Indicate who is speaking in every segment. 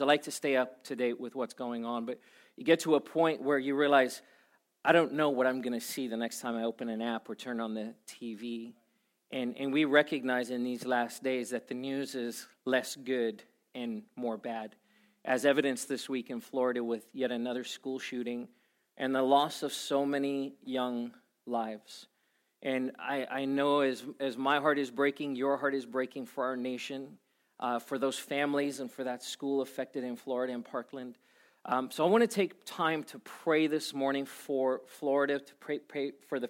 Speaker 1: I like to stay up to date with what's going on, but you get to a point where you realize, I don't know what I'm going to see the next time I open an app or turn on the TV. And, and we recognize in these last days that the news is less good and more bad, as evidenced this week in Florida with yet another school shooting and the loss of so many young lives. And I, I know as, as my heart is breaking, your heart is breaking for our nation, uh, for those families, and for that school affected in Florida and Parkland. Um, so I want to take time to pray this morning for Florida, to pray, pray for the,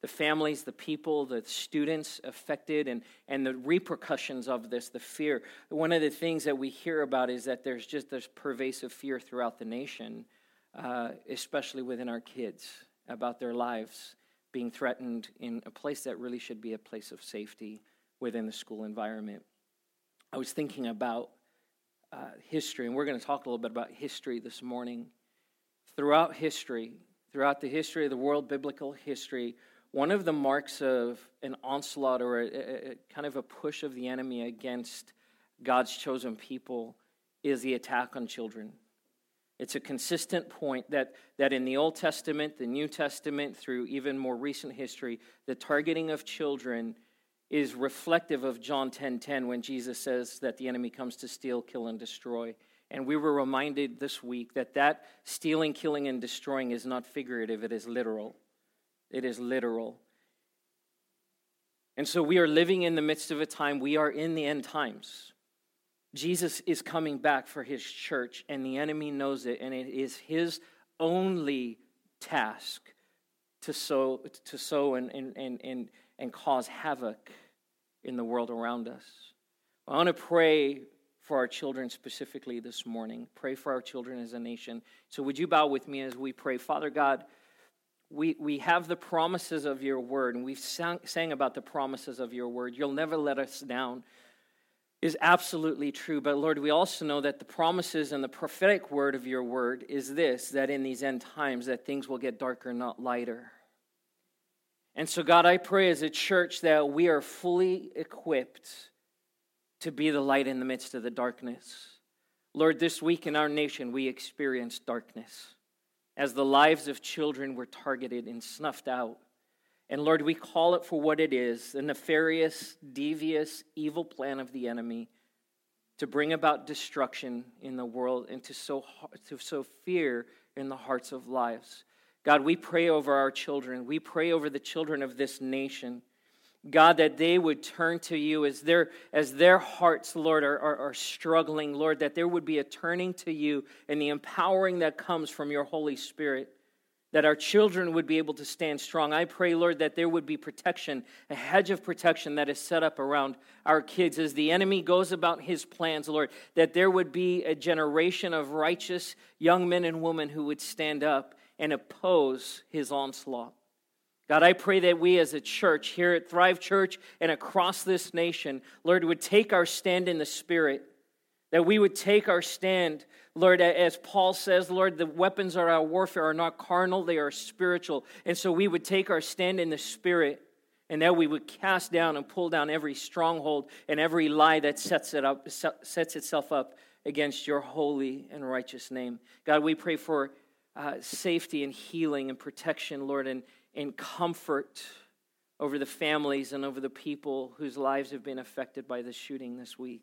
Speaker 1: the families, the people, the students affected, and, and the repercussions of this, the fear. One of the things that we hear about is that there's just this pervasive fear throughout the nation, uh, especially within our kids, about their lives being threatened in a place that really should be a place of safety within the school environment. I was thinking about uh, history, and we're going to talk a little bit about history this morning. Throughout history, throughout the history of the world, biblical history, one of the marks of an onslaught or a, a, a kind of a push of the enemy against God's chosen people is the attack on children. It's a consistent point that, that in the Old Testament, the New Testament, through even more recent history, the targeting of children is reflective of John 10:10 10, 10, when Jesus says that the enemy comes to steal, kill and destroy. And we were reminded this week that that stealing, killing and destroying is not figurative, it is literal. It is literal. And so we are living in the midst of a time, we are in the end times. Jesus is coming back for his church, and the enemy knows it, and it is his only task to sow, to sow and, and, and, and, and cause havoc in the world around us. I want to pray for our children specifically this morning. Pray for our children as a nation. So, would you bow with me as we pray? Father God, we, we have the promises of your word, and we've sang, sang about the promises of your word. You'll never let us down is absolutely true. But Lord, we also know that the promises and the prophetic word of your word is this that in these end times that things will get darker, not lighter. And so, God, I pray as a church that we are fully equipped to be the light in the midst of the darkness. Lord, this week in our nation, we experienced darkness as the lives of children were targeted and snuffed out. And Lord, we call it for what it is the nefarious, devious, evil plan of the enemy to bring about destruction in the world and to sow, to sow fear in the hearts of lives. God, we pray over our children. We pray over the children of this nation. God, that they would turn to you as their, as their hearts, Lord, are, are, are, struggling, Lord, that there would be a turning to you and the empowering that comes from your Holy Spirit, that our children would be able to stand strong. I pray, Lord, that there would be protection, a hedge of protection that is set up around our kids as the enemy goes about his plans, Lord, that there would be a generation of righteous young men and women who would stand up and oppose his onslaught. God, I pray that we as a church here at Thrive Church and across this nation, Lord, would take our stand in the Spirit. That we would take our stand, Lord, as Paul says, Lord, the weapons of our warfare are not carnal, they are spiritual. And so we would take our stand in the Spirit, and that we would cast down and pull down every stronghold and every lie that sets, it up, sets itself up against your holy and righteous name. God, we pray for uh, safety and healing and protection, Lord, and, and comfort over the families and over the people whose lives have been affected by this shooting this week.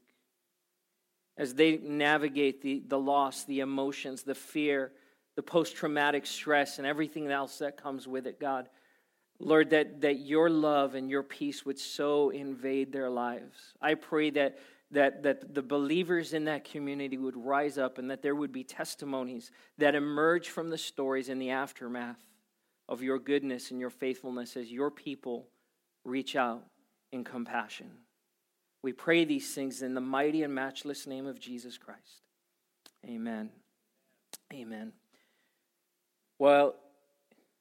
Speaker 1: As they navigate the, the loss, the emotions, the fear, the post traumatic stress, and everything else that comes with it, God, Lord, that, that your love and your peace would so invade their lives. I pray that that, that the believers in that community would rise up and that there would be testimonies that emerge from the stories in the aftermath of your goodness and your faithfulness as your people reach out in compassion. We pray these things in the mighty and matchless name of Jesus Christ. Amen. Amen. Well,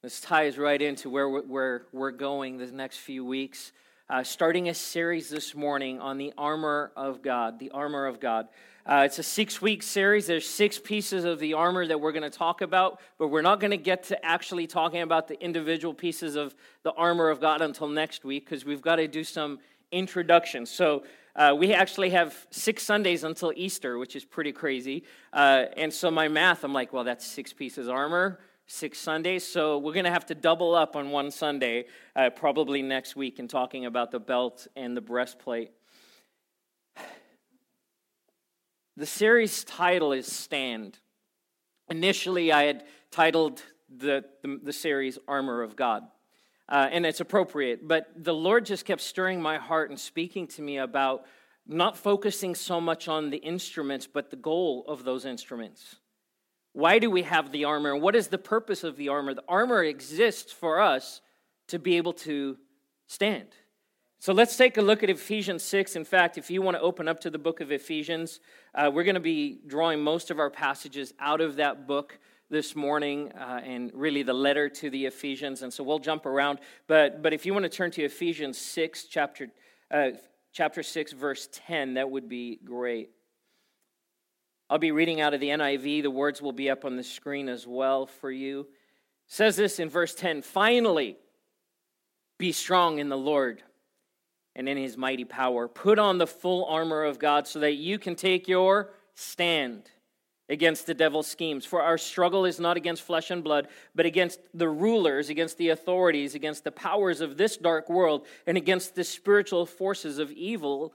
Speaker 1: this ties right into where we're, we're going the next few weeks uh, starting a series this morning on the armor of God. The armor of God. Uh, it's a six week series. There's six pieces of the armor that we're going to talk about, but we're not going to get to actually talking about the individual pieces of the armor of God until next week because we've got to do some introduction. So uh, we actually have six Sundays until Easter, which is pretty crazy. Uh, and so my math, I'm like, well, that's six pieces of armor, six Sundays. So we're going to have to double up on one Sunday, uh, probably next week, in talking about the belt and the breastplate. The series title is Stand. Initially, I had titled the, the, the series Armor of God. Uh, and it's appropriate. But the Lord just kept stirring my heart and speaking to me about not focusing so much on the instruments, but the goal of those instruments. Why do we have the armor? What is the purpose of the armor? The armor exists for us to be able to stand. So let's take a look at Ephesians 6. In fact, if you want to open up to the book of Ephesians, uh, we're going to be drawing most of our passages out of that book this morning uh, and really the letter to the Ephesians. And so we'll jump around. But, but if you want to turn to Ephesians 6, chapter, uh, chapter 6, verse 10, that would be great. I'll be reading out of the NIV. The words will be up on the screen as well for you. It says this in verse 10 Finally, be strong in the Lord and in his mighty power. Put on the full armor of God so that you can take your stand against the devil's schemes. For our struggle is not against flesh and blood, but against the rulers, against the authorities, against the powers of this dark world, and against the spiritual forces of evil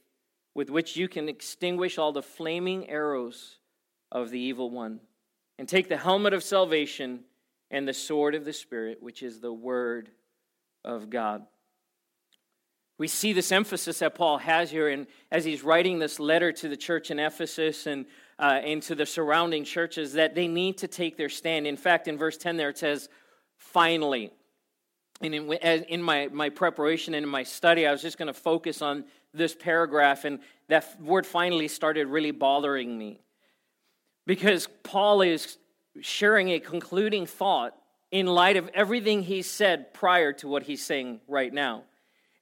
Speaker 1: with which you can extinguish all the flaming arrows of the evil one. And take the helmet of salvation and the sword of the Spirit, which is the word of God. We see this emphasis that Paul has here and as he's writing this letter to the church in Ephesus and uh, and to the surrounding churches that they need to take their stand. In fact, in verse 10 there it says, finally. And in, in my, my preparation and in my study, I was just going to focus on this paragraph, and that word finally started really bothering me. Because Paul is sharing a concluding thought in light of everything he said prior to what he's saying right now.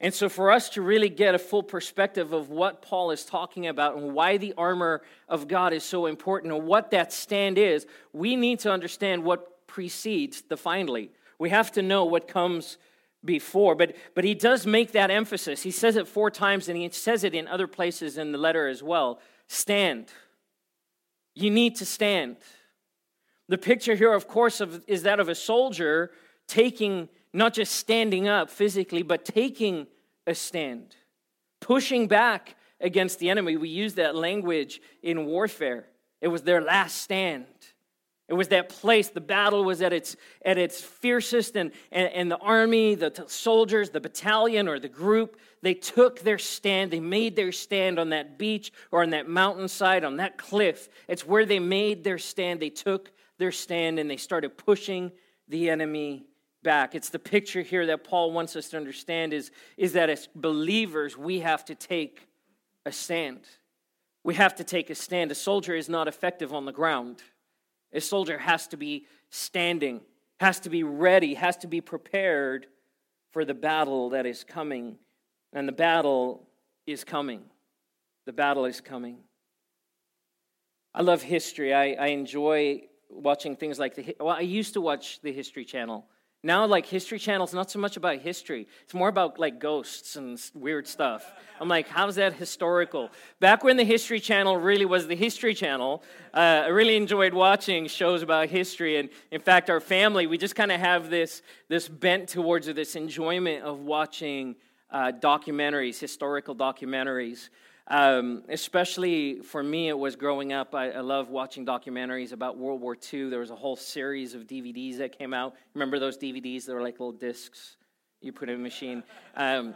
Speaker 1: And so, for us to really get a full perspective of what Paul is talking about and why the armor of God is so important and what that stand is, we need to understand what precedes the finally. We have to know what comes before. But, but he does make that emphasis. He says it four times and he says it in other places in the letter as well. Stand. You need to stand. The picture here, of course, of, is that of a soldier taking not just standing up physically, but taking a stand, pushing back against the enemy. We use that language in warfare. It was their last stand. It was that place, the battle was at its, at its fiercest, and, and, and the army, the t- soldiers, the battalion, or the group, they took their stand. They made their stand on that beach or on that mountainside, on that cliff. It's where they made their stand. They took their stand and they started pushing the enemy back. It's the picture here that Paul wants us to understand is, is that as believers, we have to take a stand. We have to take a stand. A soldier is not effective on the ground. A soldier has to be standing, has to be ready, has to be prepared for the battle that is coming. And the battle is coming. The battle is coming. I love history. I, I enjoy watching things like the. Well, I used to watch the History Channel now, like History Channel, it's not so much about history. It's more about like ghosts and weird stuff. I'm like, how's that historical? Back when the History Channel really was the History Channel, uh, I really enjoyed watching shows about history. And in fact, our family, we just kind of have this, this bent towards this enjoyment of watching uh, documentaries, historical documentaries. Um, especially for me, it was growing up. I, I love watching documentaries about World War II. There was a whole series of DVDs that came out. Remember those DVDs? They were like little discs you put in a machine. Um,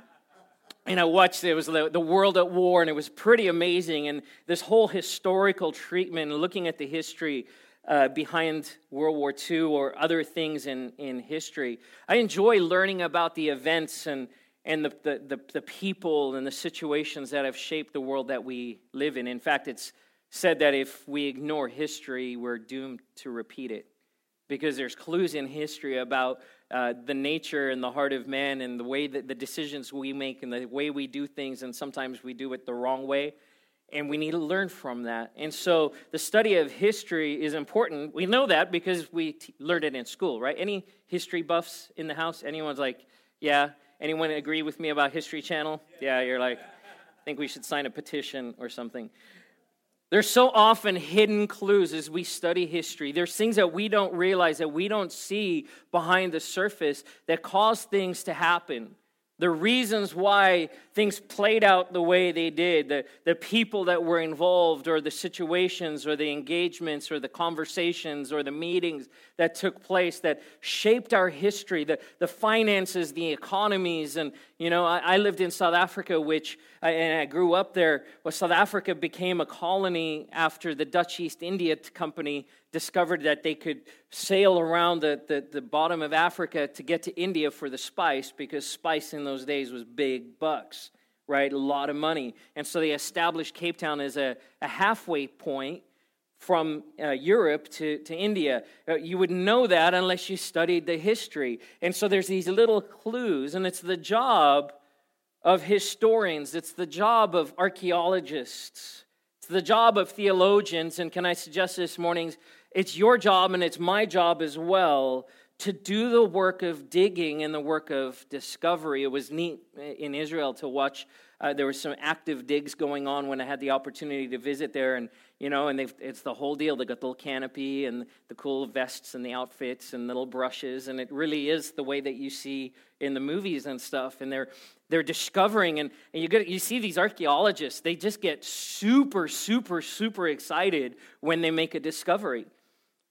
Speaker 1: and I watched it was the, the world at war, and it was pretty amazing. And this whole historical treatment, looking at the history uh, behind World War II or other things in, in history. I enjoy learning about the events and and the, the, the, the, people and the situations that have shaped the world that we live in. In fact, it's said that if we ignore history, we're doomed to repeat it because there's clues in history about uh, the nature and the heart of man and the way that the decisions we make and the way we do things, and sometimes we do it the wrong way. And we need to learn from that. And so the study of history is important. We know that because we t- learned it in school, right? Any history buffs in the house? Anyone's like, yeah? Anyone agree with me about History Channel? Yeah, you're like, I think we should sign a petition or something. There's so often hidden clues as we study history. There's things that we don't realize, that we don't see behind the surface that cause things to happen the reasons why things played out the way they did, the, the people that were involved, or the situations, or the engagements, or the conversations, or the meetings that took place that shaped our history, the, the finances, the economies. And, you know, I, I lived in South Africa, which, and I grew up there. Well, South Africa became a colony after the Dutch East India Company discovered that they could sail around the, the, the, bottom of Africa to get to India for the spice because spice in those days was big bucks, right? A lot of money. And so they established Cape Town as a, a halfway point from uh, Europe to, to India. Uh, you would know that unless you studied the history. And so there's these little clues, and it's the job of historians, it's the job of archaeologists. It's the job of theologians, and can I suggest this morning's it's your job and it's my job as well to do the work of digging and the work of discovery. It was neat in Israel to watch. Uh, there were some active digs going on when I had the opportunity to visit there, and you know, and it's the whole deal. They got the little canopy and the cool vests and the outfits and little brushes, and it really is the way that you see in the movies and stuff. And they're they're discovering, and, and you get you see these archaeologists. They just get super, super, super excited when they make a discovery.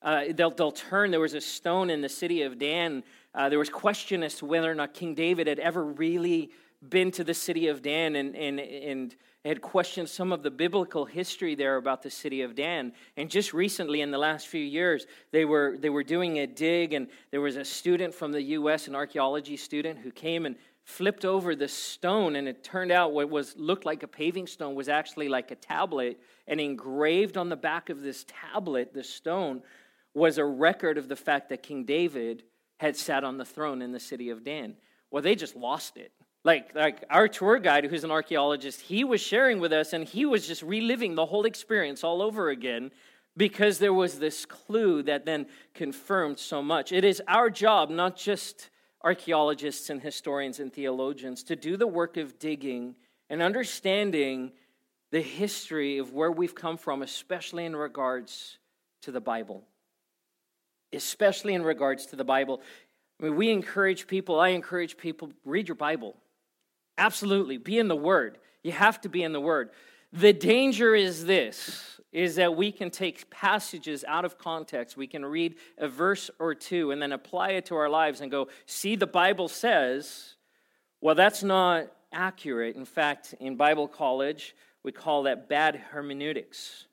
Speaker 1: Uh, they'll, they'll turn. There was a stone in the city of Dan. Uh, there was question as to whether or not King David had ever really been to the city of Dan and, and, and had questioned some of the biblical history there about the city of Dan. And just recently, in the last few years, they were, they were doing a dig, and there was a student from the U.S., an archaeology student, who came and flipped over the stone and it turned out what was looked like a paving stone was actually like a tablet and engraved on the back of this tablet the stone was a record of the fact that King David had sat on the throne in the city of Dan. Well, they just lost it. Like, like our tour guide, who's an archaeologist, he was sharing with us and he was just reliving the whole experience all over again because there was this clue that then confirmed so much. It is our job, not just archaeologists and historians and theologians, to do the work of digging and understanding the history of where we've come from, especially in regards to the Bible especially in regards to the Bible. I mean, we encourage people, I encourage people, read your Bible. Absolutely. Be in the Word. You have to be in the Word. The danger is this is that we can take passages out of context. We can read a verse or two and then apply it to our lives and go, see, the Bible says, well, that's not accurate. In fact, in Bible college, we call that bad hermeneutics.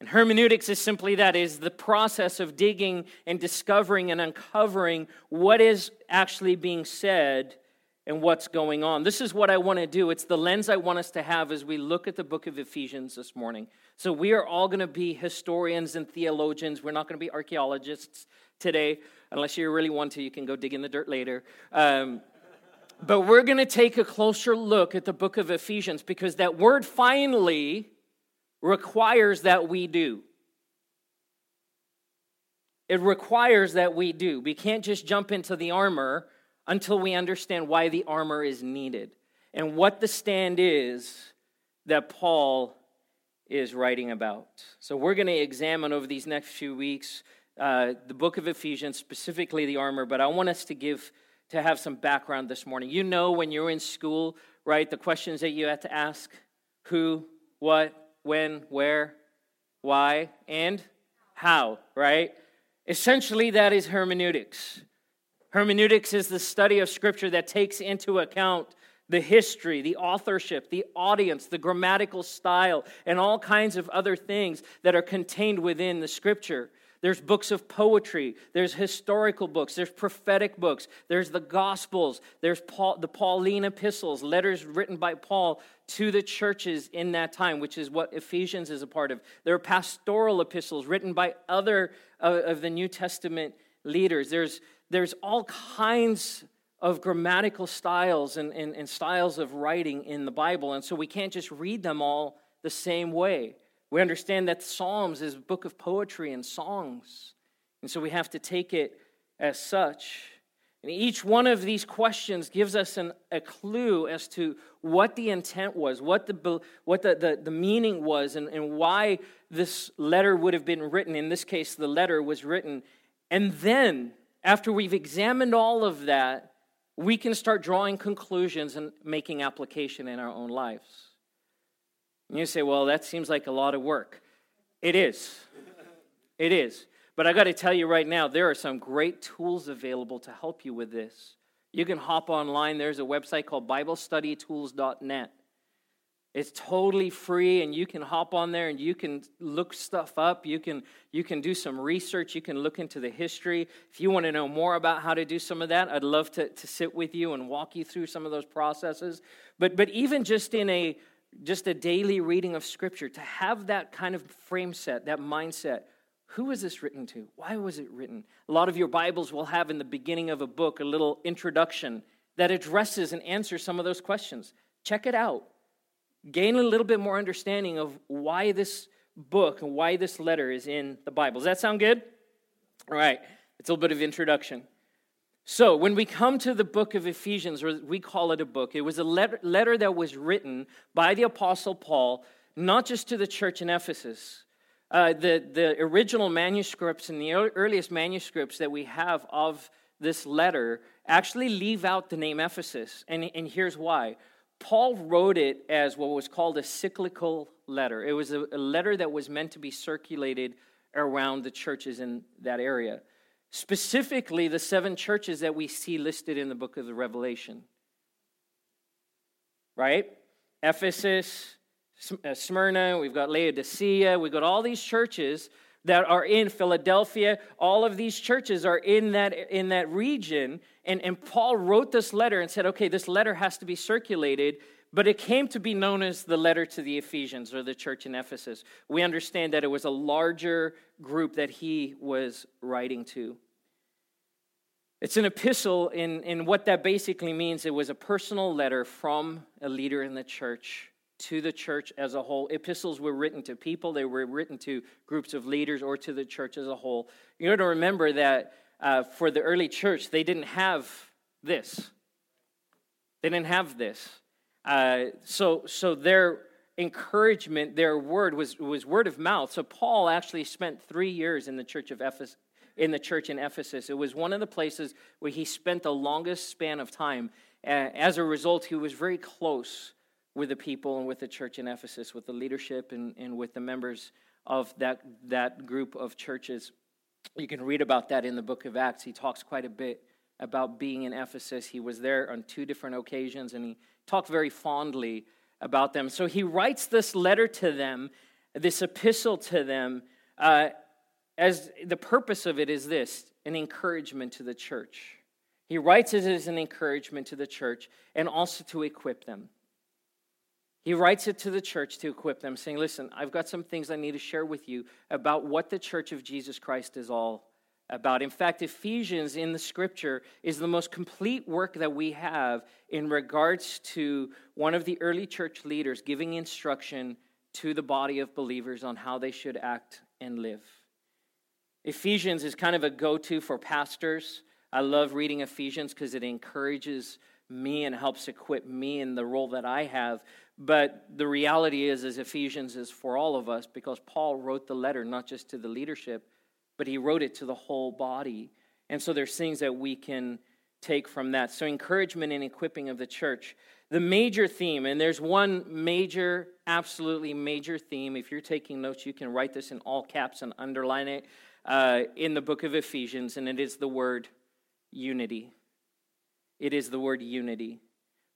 Speaker 1: And hermeneutics is simply that is the process of digging and discovering and uncovering what is actually being said and what's going on. This is what I want to do. It's the lens I want us to have as we look at the book of Ephesians this morning. So we are all going to be historians and theologians. We're not going to be archaeologists today. Unless you really want to, you can go dig in the dirt later. Um, but we're going to take a closer look at the book of Ephesians because that word finally requires that we do. It requires that we do. We can't just jump into the armor until we understand why the armor is needed and what the stand is that Paul is writing about. So, we're going to examine over these next few weeks uh, the book of Ephesians, specifically the armor, but I want us to give to have some background this morning. You know, when you're in school, right, the questions that you have to ask who, what, when, where, why, and how, right? Essentially, that is hermeneutics. Hermeneutics is the study of Scripture that takes into account the history, the authorship, the audience, the grammatical style, and all kinds of other things that are contained within the Scripture. There's books of poetry, there's historical books, there's prophetic books, there's the Gospels, there's Paul, the Pauline epistles, letters written by Paul to the churches in that time, which is what Ephesians is a part of. There are pastoral epistles written by other uh, of the New Testament leaders. There's, there's all kinds of grammatical styles and, and, and styles of writing in the Bible, and so we can't just read them all the same way. We understand that Psalms is a book of poetry and songs. And so we have to take it as such. And each one of these questions gives us an, a clue as to what the intent was, what the, what the, the, the meaning was, and, and why this letter would have been written. In this case, the letter was written. And then, after we've examined all of that, we can start drawing conclusions and making application in our own lives. And you say, well, that seems like a lot of work. It is. It is. But I got to tell you right now, there are some great tools available to help you with this. You can hop online. There's a website called BibleStudyTools.net. It's totally free, and you can hop on there and you can look stuff up. You can, you can do some research. You can look into the history. If you want to know more about how to do some of that, I'd love to, to sit with you and walk you through some of those processes. But, but even just in a just a daily reading of Scripture, to have that kind of frame set, that mindset. Who was this written to? Why was it written? A lot of your Bibles will have in the beginning of a book a little introduction that addresses and answers some of those questions. Check it out. Gain a little bit more understanding of why this book and why this letter is in the Bible. Does that sound good? All right, it's a little bit of introduction. So, when we come to the book of Ephesians, or we call it a book, it was a letter, letter, that was written by the Apostle Paul, not just to the church in Ephesus. Uh, the, the original manuscripts and the earliest manuscripts that we have of this letter actually leave out the name Ephesus. And, and here's why Paul wrote it as what was called a cyclical letter, it was a, a letter that was meant to be circulated around the churches in that area specifically the seven churches that we see listed in the book of the Revelation. Right? Ephesus, uh, Smyrna, we've got Laodicea, we've got all these churches that are in Philadelphia. All of these churches are in that, in that region. And, and Paul wrote this letter and said, okay, this letter has to be circulated but it came to be known as the letter to the Ephesians or the church in Ephesus. We understand that it was a larger group that he was writing to. It's an epistle, in, in what that basically means, it was a personal letter from a leader in the church to the church as a whole. Epistles were written to people, they were written to groups of leaders or to the church as a whole. You got to remember that uh, for the early church, they didn't have this. They didn't have this. Uh, so, so their encouragement, their word was, was word of mouth. So Paul actually spent three years in the church of Ephesus, in the church in Ephesus. It was one of the places where he spent the longest span of time. As a result, he was very close with the people and with the church in Ephesus, with the leadership and, and with the members of that, that group of churches. You can read about that in the book of Acts. He talks quite a bit about being in Ephesus. He was there on two different occasions and he talked very fondly about them. So he writes this letter to them, this epistle to them, uh, as the purpose of it is this an encouragement to the church. He writes it as an encouragement to the church and also to equip them. He writes it to the church to equip them, saying, Listen, I've got some things I need to share with you about what the church of Jesus Christ is all about. In fact, Ephesians in the scripture is the most complete work that we have in regards to one of the early church leaders giving instruction to the body of believers on how they should act and live. Ephesians is kind of a go to for pastors. I love reading Ephesians because it encourages me and helps equip me in the role that I have. But the reality is, is Ephesians is for all of us because Paul wrote the letter not just to the leadership, but he wrote it to the whole body. And so there's things that we can take from that. So, encouragement and equipping of the church. The major theme, and there's one major, absolutely major theme. If you're taking notes, you can write this in all caps and underline it uh, in the book of Ephesians, and it is the word unity. It is the word unity.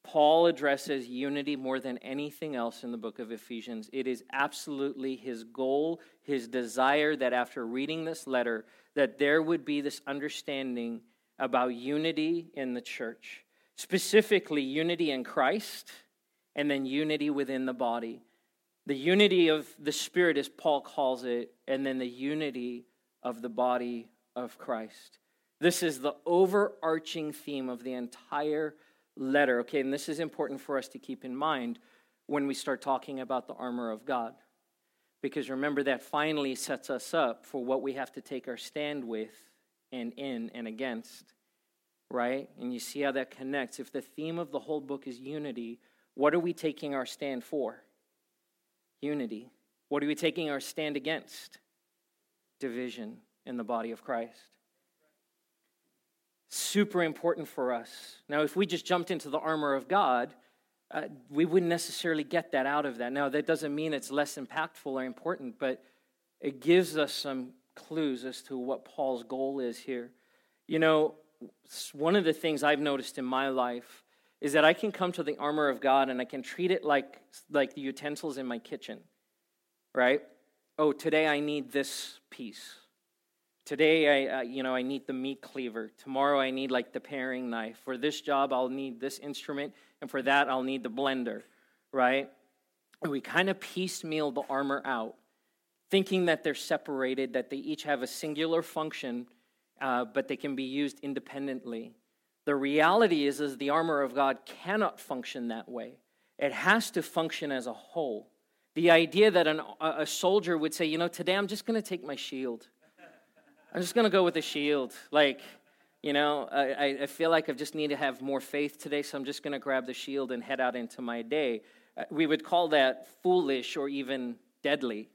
Speaker 1: Paul addresses unity more than anything else in the book of Ephesians. It is absolutely his goal, his desire that after reading this letter that there would be this understanding about unity in the church, specifically unity in Christ and then unity within the body. The unity of the Spirit, as Paul calls it, and then the unity of the body of Christ. This is the overarching theme of the entire letter. Okay, and this is important for us to keep in mind when we start talking about the armor of God. Because remember, that finally sets us up for what we have to take our stand with and in and against, right? And you see how that connects. If the theme of the whole book is unity, what are we taking our stand for? Unity. What are we taking our stand against? Division in the body of Christ. Super important for us. Now, if we just jumped into the armor of God, uh, we wouldn't necessarily get that out of that. Now, that doesn't mean it's less impactful or important, but it gives us some clues as to what Paul's goal is here. You know, one of the things I've noticed in my life is that I can come to the armor of God and I can treat it like, like the utensils in my kitchen, right? Oh, today I need this piece. Today, I, uh, you know, I need the meat cleaver. Tomorrow, I need like the paring knife. For this job, I'll need this instrument, and for that, I'll need the blender, right? And we kind of piecemeal the armor out, thinking that they're separated, that they each have a singular function, uh, but they can be used independently. The reality is, is the armor of God cannot function that way. It has to function as a whole. The idea that an, a soldier would say, you know, today I'm just going to take my shield. I'm just going to go with the shield. Like, you know, I, I feel like I just need to have more faith today, so I'm just going to grab the shield and head out into my day. Uh, we would call that foolish or even deadly.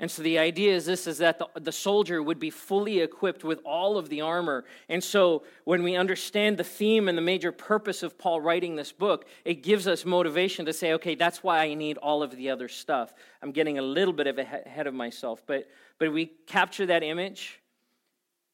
Speaker 1: And so the idea is this is that the, the soldier would be fully equipped with all of the armor. And so when we understand the theme and the major purpose of Paul writing this book, it gives us motivation to say, okay, that's why I need all of the other stuff. I'm getting a little bit of ahead of myself, but but we capture that image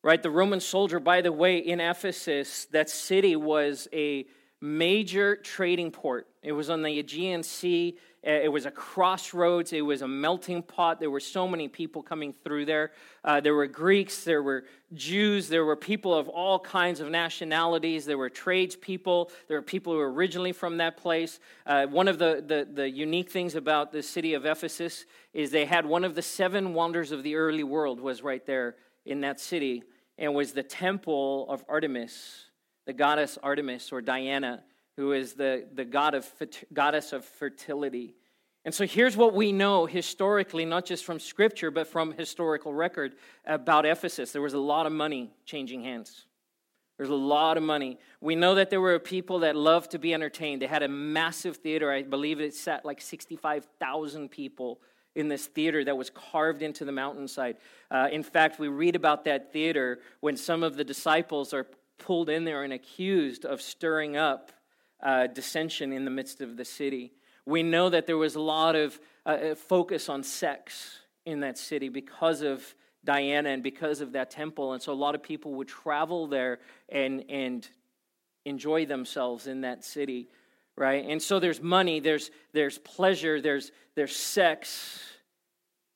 Speaker 1: right? The Roman soldier, by the way, in Ephesus, that city was a major trading port. It was on the Aegean Sea. Uh, it was a crossroads. It was a melting pot. There were so many people coming through there. Uh, there were Greeks. There were Jews. There were people of all kinds of nationalities. There were tradespeople. There were people who were originally from that place. Uh, one of the, the, the unique things about the city of Ephesus is they had one of the seven wonders of the early world was right there in that city and was the temple of Artemis, the goddess Artemis or Diana, who is the, the god of, goddess of fertility. And so here's what we know historically, not just from scripture, but from historical record about Ephesus. There was a lot of money changing hands. There's a lot of money. We know that there were people that loved to be entertained. They had a massive theater. I believe it sat like 65,000 people in this theater that was carved into the mountainside. Uh, in fact, we read about that theater when some of the disciples are pulled in there and accused of stirring up uh, dissension in the midst of the city. We know that there was a lot of uh, uh focus on sex in that city because of Diana and because of that temple. And so a lot of people would travel there and, and enjoy themselves in that city right? And so there's money, there's, there's pleasure, there's, there's sex.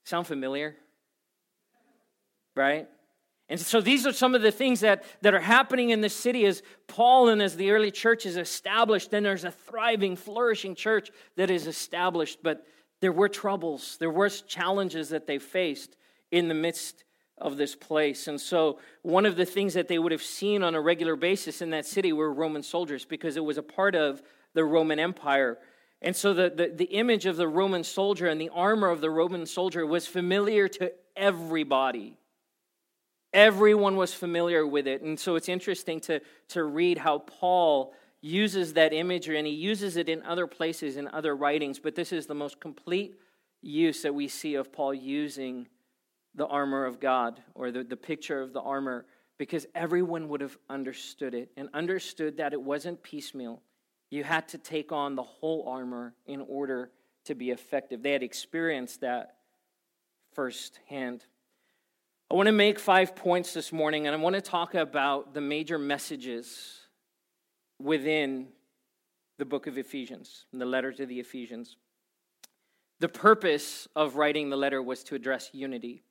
Speaker 1: Sound familiar? Right? And so these are some of the things that, that are happening in the city as Paul and as the early church is established. Then there's a thriving, flourishing church that is established. But there were troubles, there were challenges that they faced in the midst of this place. And so, one of the things that they would have seen on a regular basis in that city were Roman soldiers because it was a part of the Roman Empire. And so the, the, the, image of the Roman soldier and the armor of the Roman soldier was familiar to everybody. Everyone was familiar with it. And so it's interesting to, to read how Paul uses that imagery, and he uses it in other places in other writings, but this is the most complete use that we see of Paul using the armor of God or the, the picture of the armor because everyone would have understood it and understood that it wasn't piecemeal you had to take on the whole armor in order to be effective. They had experienced that firsthand. I want to make five points this morning, and I want to talk about the major messages within the book of Ephesians, the letter to the Ephesians. The purpose of writing the letter was to address unity.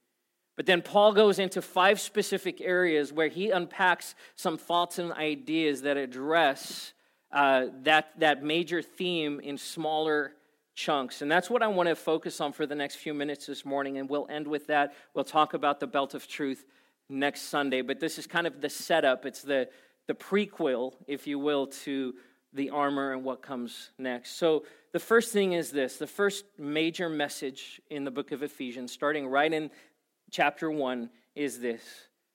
Speaker 1: But then Paul goes into five specific areas where he unpacks some thoughts and ideas that address uh, that, that major theme in smaller chunks. And that's what I want to focus on for the next few minutes this morning. And we'll end with that. We'll talk about the belt of truth next Sunday. But this is kind of the setup, it's the, the prequel, if you will, to the armor and what comes next. So the first thing is this the first major message in the book of Ephesians, starting right in chapter 1, is this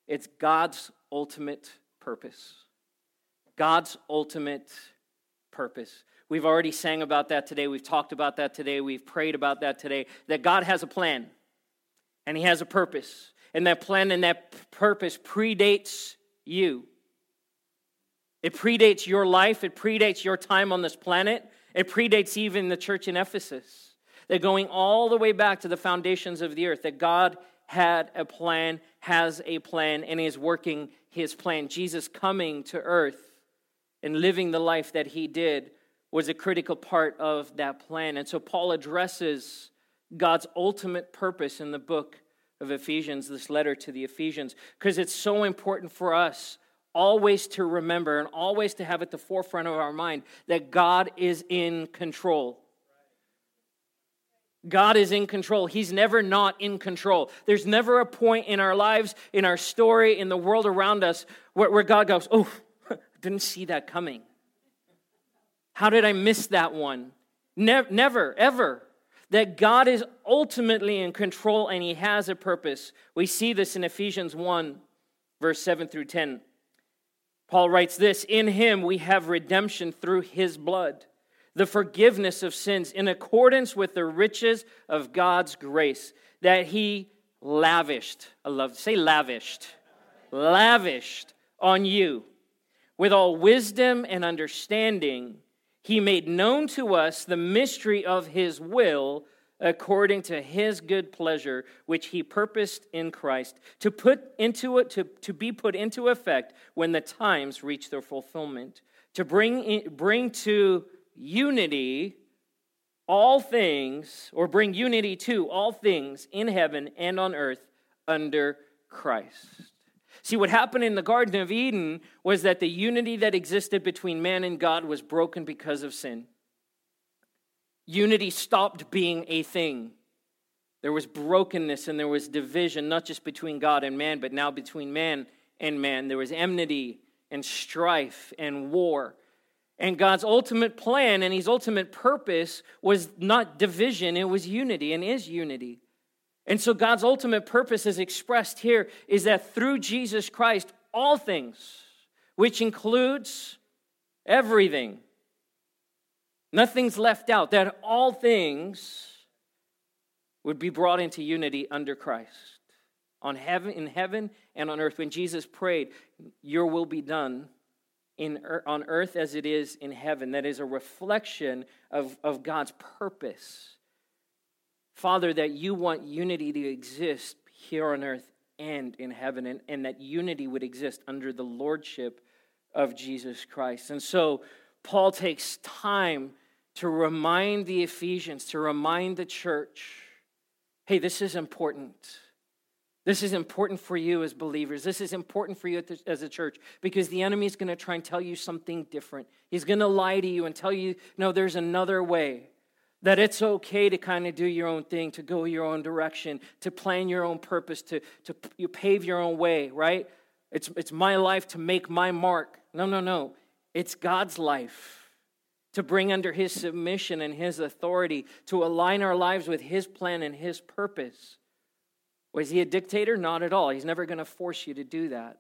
Speaker 1: it's God's ultimate purpose. God's ultimate purpose. We've already sang about that today. We've talked about that today. We've prayed about that today. That God has a plan and He has a purpose. And that plan and that purpose predates you. It predates your life, it predates your time on this planet, it predates even the church in Ephesus. They're going all the way back to the foundations of the earth, that God had a plan, has a plan, and is working his plan. Jesus coming to earth and living the life that he did was a critical part of that plan. And so Paul addresses God's ultimate purpose in the book of Ephesians, this letter to the Ephesians, because it's so important for us always to remember and always to have at the forefront of our mind that God is in control. God is in control. He's never not in control. There's never a point in our lives, in our story, in the world around us where, where God goes, Oh, didn't see that coming. How did I miss that one? Ne- never, ever. That God is ultimately in control and He has a purpose. We see this in Ephesians 1, verse 7 through 10. Paul writes this In him we have redemption through his blood, the forgiveness of sins, in accordance with the riches of God's grace that he lavished. I love say lavished. Lavished on you. With all wisdom and understanding, he made known to us the mystery of his will according to his good pleasure, which he purposed in Christ, to put into it, to, to be put into effect when the times reach their fulfillment, to bring, in, bring to unity all things, or bring unity to all things in heaven and on earth under Christ. See, what happened in the Garden of Eden was that the unity that existed between man and God was broken because of sin. Unity stopped being a thing. There was brokenness and there was division, not just between God and man, but now between man and man. There was enmity and strife and war. And God's ultimate plan and his ultimate purpose was not division, it was unity and is unity. And so God's ultimate purpose, as expressed here, is that through Jesus Christ, all things, which includes everything, Nothing's left out, that all things would be brought into unity under Christ. On heaven, in heaven and on earth. When Jesus prayed, Your will be done in, on earth as it is in heaven. That is a reflection of, of God's purpose. Father, that you want unity to exist here on earth and in heaven, and, and that unity would exist under the lordship of Jesus Christ. And so Paul takes time to remind the Ephesians, to remind the church hey, this is important. This is important for you as believers. This is important for you as a church because the enemy is going to try and tell you something different. He's going to lie to you and tell you, no, there's another way. That it's okay to kind of do your own thing, to go your own direction, to plan your own purpose, to, to you pave your own way, right? It's, it's my life to make my mark. No, no, no. It's God's life to bring under his submission and his authority, to align our lives with his plan and his purpose. Was he a dictator? Not at all. He's never going to force you to do that.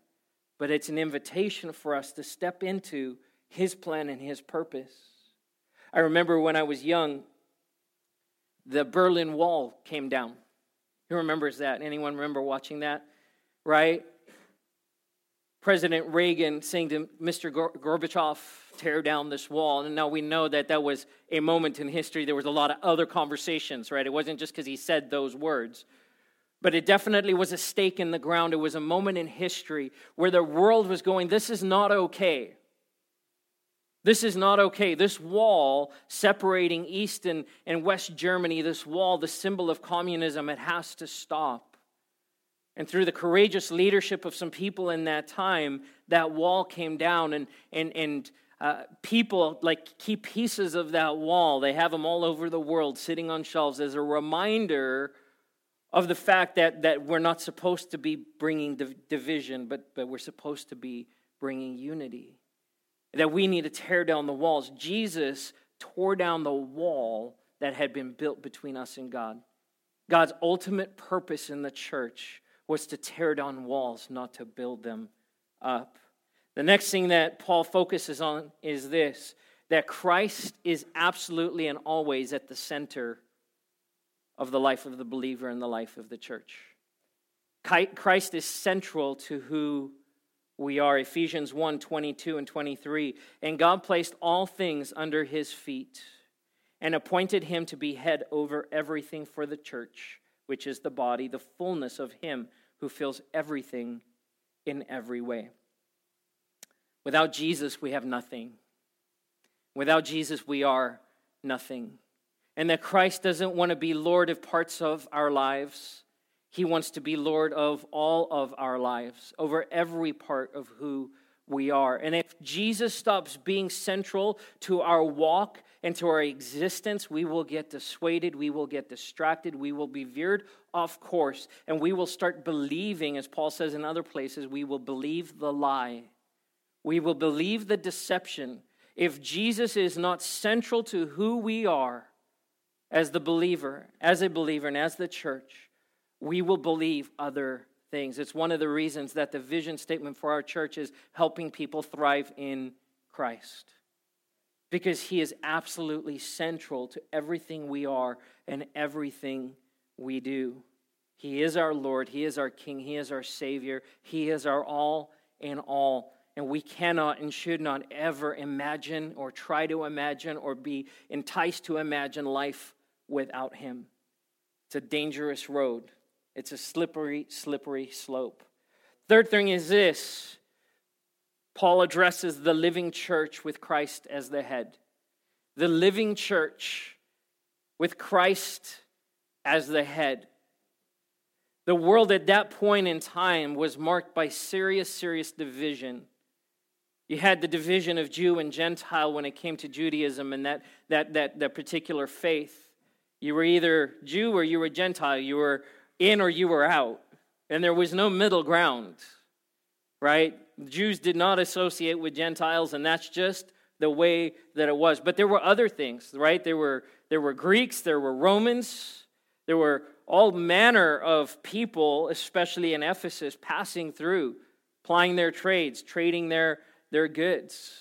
Speaker 1: But it's an invitation for us to step into his plan and his purpose. I remember when I was young, the Berlin Wall came down. Who remembers that? Anyone remember watching that? Right? President Reagan saying to Mr. Gorbachev, tear down this wall. And now we know that that was a moment in history. There was a lot of other conversations, right? It wasn't just because he said those words. But it definitely was a stake in the ground. It was a moment in history where the world was going, this is not okay. This is not okay. This wall separating East and, and West Germany, this wall, the symbol of communism, it has to stop. And through the courageous leadership of some people in that time, that wall came down, and, and, and uh, people like keep pieces of that wall. They have them all over the world sitting on shelves as a reminder of the fact that, that we're not supposed to be bringing div- division, but, but we're supposed to be bringing unity. That we need to tear down the walls. Jesus tore down the wall that had been built between us and God. God's ultimate purpose in the church was to tear down walls, not to build them up. The next thing that Paul focuses on is this that Christ is absolutely and always at the center of the life of the believer and the life of the church. Christ is central to who we are. Ephesians 1 22 and 23. And God placed all things under his feet and appointed him to be head over everything for the church, which is the body, the fullness of him who fills everything in every way. Without Jesus, we have nothing. Without Jesus, we are nothing and that Christ doesn't want to be Lord of parts of our lives. He wants to be Lord of all of our lives, over every part of who we are. And if Jesus stops being central to our walk and to our existence, we will get dissuaded, we will get distracted, we will be veered off course, and we will start believing, as Paul says in other places, we will believe the lie. We will believe the deception. If Jesus is not central to who we are, as the believer, as a believer, and as the church, we will believe other things. It's one of the reasons that the vision statement for our church is helping people thrive in Christ. Because he is absolutely central to everything we are and everything we do. He is our Lord, He is our King, He is our Savior, He is our all in all. And we cannot and should not ever imagine or try to imagine or be enticed to imagine life without Him. It's a dangerous road, it's a slippery, slippery slope. Third thing is this Paul addresses the living church with Christ as the head. The living church with Christ as the head. The world at that point in time was marked by serious, serious division. You had the division of Jew and Gentile when it came to Judaism and that, that, that, that particular faith. You were either Jew or you were Gentile. You were in or you were out. And there was no middle ground, right? Jews did not associate with Gentiles, and that's just the way that it was. But there were other things, right? There were, there were Greeks, there were Romans, there were all manner of people, especially in Ephesus, passing through, plying their trades, trading their, their goods.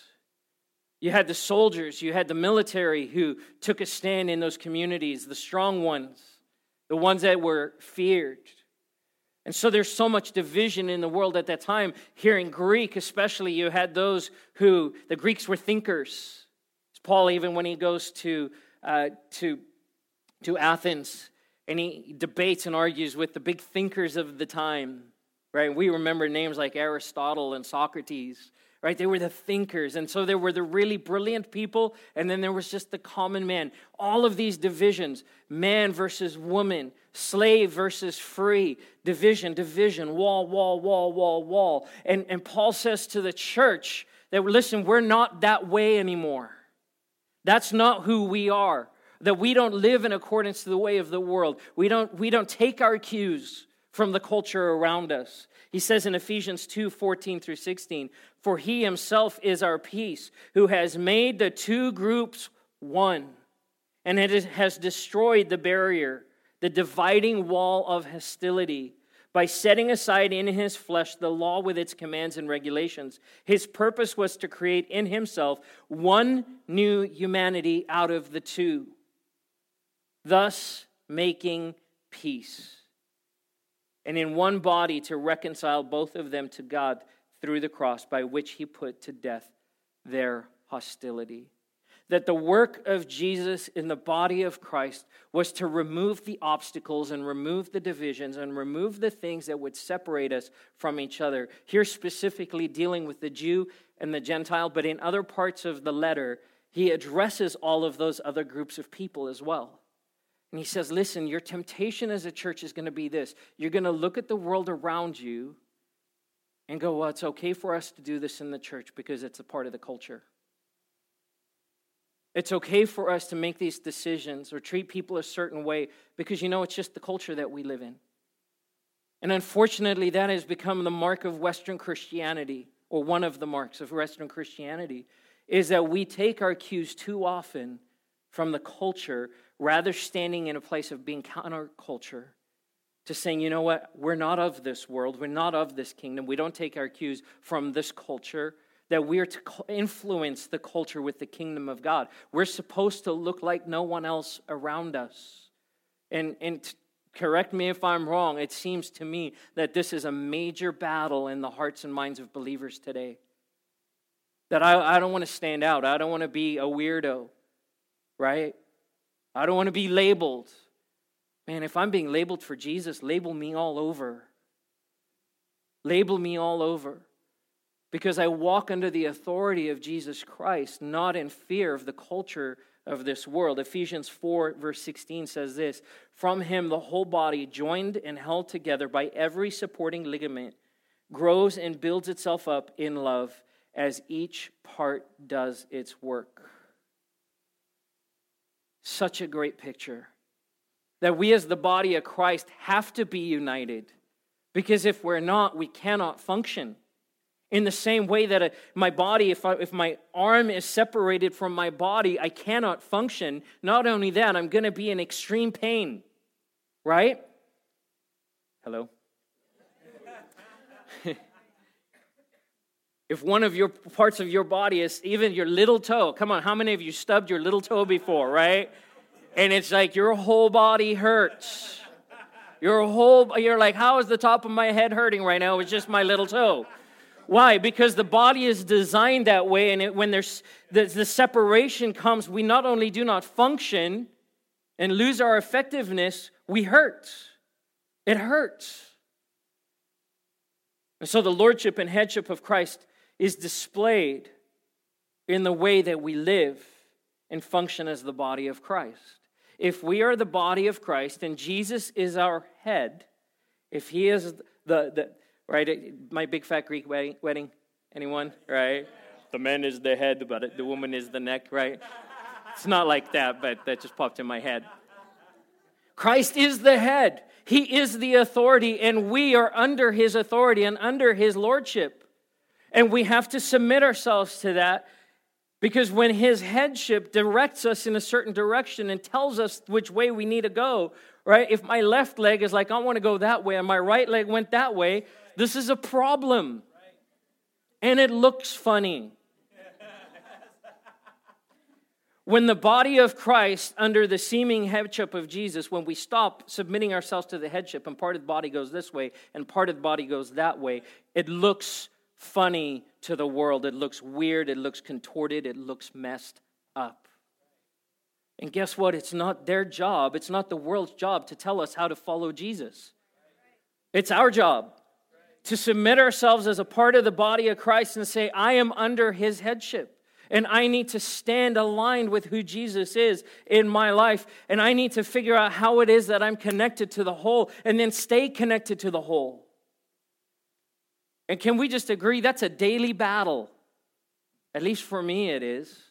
Speaker 1: You had the soldiers, you had the military who took a stand in those communities, the strong ones, the ones that were feared. And so there's so much division in the world at that time. Here in Greek, especially, you had those who, the Greeks were thinkers. Paul, even when he goes to, uh, to, to Athens and he debates and argues with the big thinkers of the time, right? We remember names like Aristotle and Socrates right? They were the thinkers. And so there were the really brilliant people, and then there was just the common man. All of these divisions man versus woman, slave versus free, division, division, wall, wall, wall, wall, wall. And, and Paul says to the church that, listen, we're not that way anymore. That's not who we are. That we don't live in accordance to the way of the world. We don't, we don't take our cues from the culture around us. He says in Ephesians 2 14 through 16, For he himself is our peace, who has made the two groups one, and it has destroyed the barrier, the dividing wall of hostility, by setting aside in his flesh the law with its commands and regulations. His purpose was to create in himself one new humanity out of the two, thus making peace and in one body to reconcile both of them to God through the cross, by which he put to death their hostility. that the work of Jesus in the body of Christ was to remove the obstacles and remove the divisions and remove the things that would separate us from each other. Here, specifically dealing with the Jew and the Gentile, but in other parts of the letter, he addresses all of those other groups of people as well. And he says, Listen, your temptation as a church is going to be this. You're going to look at the world around you and go, Well, it's okay for us to do this in the church because it's a part of the culture. It's okay for us to make these decisions or treat people a certain way because you know it's just the culture that we live in. And unfortunately, that has become the mark of Western Christianity, or one of the marks of Western Christianity, is that we take our cues too often from the culture rather standing in a place of being counterculture to saying, you know what, we're not of this world, we're not of this kingdom, we don't take our cues from this culture that we're to influence the culture with the kingdom of God. We're supposed to look like no one else around us. And, and correct me if I'm wrong, it seems to me that this is a major battle in the hearts and minds of believers today. That I, I don't want to stand out, I don't want to be a weirdo, right? I don't want to be labeled. Man, if I'm being labeled for Jesus, label me all over. Label me all over because I walk under the authority of Jesus Christ, not in fear of the culture of this world. Ephesians 4, verse 16 says this From him, the whole body, joined and held together by every supporting ligament, grows and builds itself up in love as each part does its work. Such a great picture that we, as the body of Christ, have to be united. Because if we're not, we cannot function. In the same way that my body, if, I, if my arm is separated from my body, I cannot function. Not only that, I'm going to be in extreme pain. Right? Hello? If one of your parts of your body is even your little toe, come on, how many of you stubbed your little toe before, right? And it's like your whole body hurts. Your whole, you're like, how is the top of my head hurting right now? It's just my little toe. Why? Because the body is designed that way, and it, when there's the, the separation comes, we not only do not function and lose our effectiveness, we hurt. It hurts. And so the lordship and headship of Christ is displayed in the way that we live and function as the body of Christ. If we are the body of Christ and Jesus is our head, if he is the, the, right? My big fat Greek wedding, wedding. anyone? Right? The man is the head, but the woman is the neck, right? It's not like that, but that just popped in my head. Christ is the head. He is the authority, and we are under his authority and under his lordship. And we have to submit ourselves to that because when his headship directs us in a certain direction and tells us which way we need to go, right? If my left leg is like, I want to go that way, and my right leg went that way, this is a problem. And it looks funny. When the body of Christ, under the seeming headship of Jesus, when we stop submitting ourselves to the headship and part of the body goes this way and part of the body goes that way, it looks funny to the world. It looks weird, it looks contorted, it looks messed up. And guess what? It's not their job, it's not the world's job to tell us how to follow Jesus. It's our job to submit ourselves as a part of the body of Christ and say, I am under his headship. And I need to stand aligned with who Jesus is in my life. And I need to figure out how it is that I'm connected to the whole and then stay connected to the whole. And can we just agree that's a daily battle? At least for me, it is.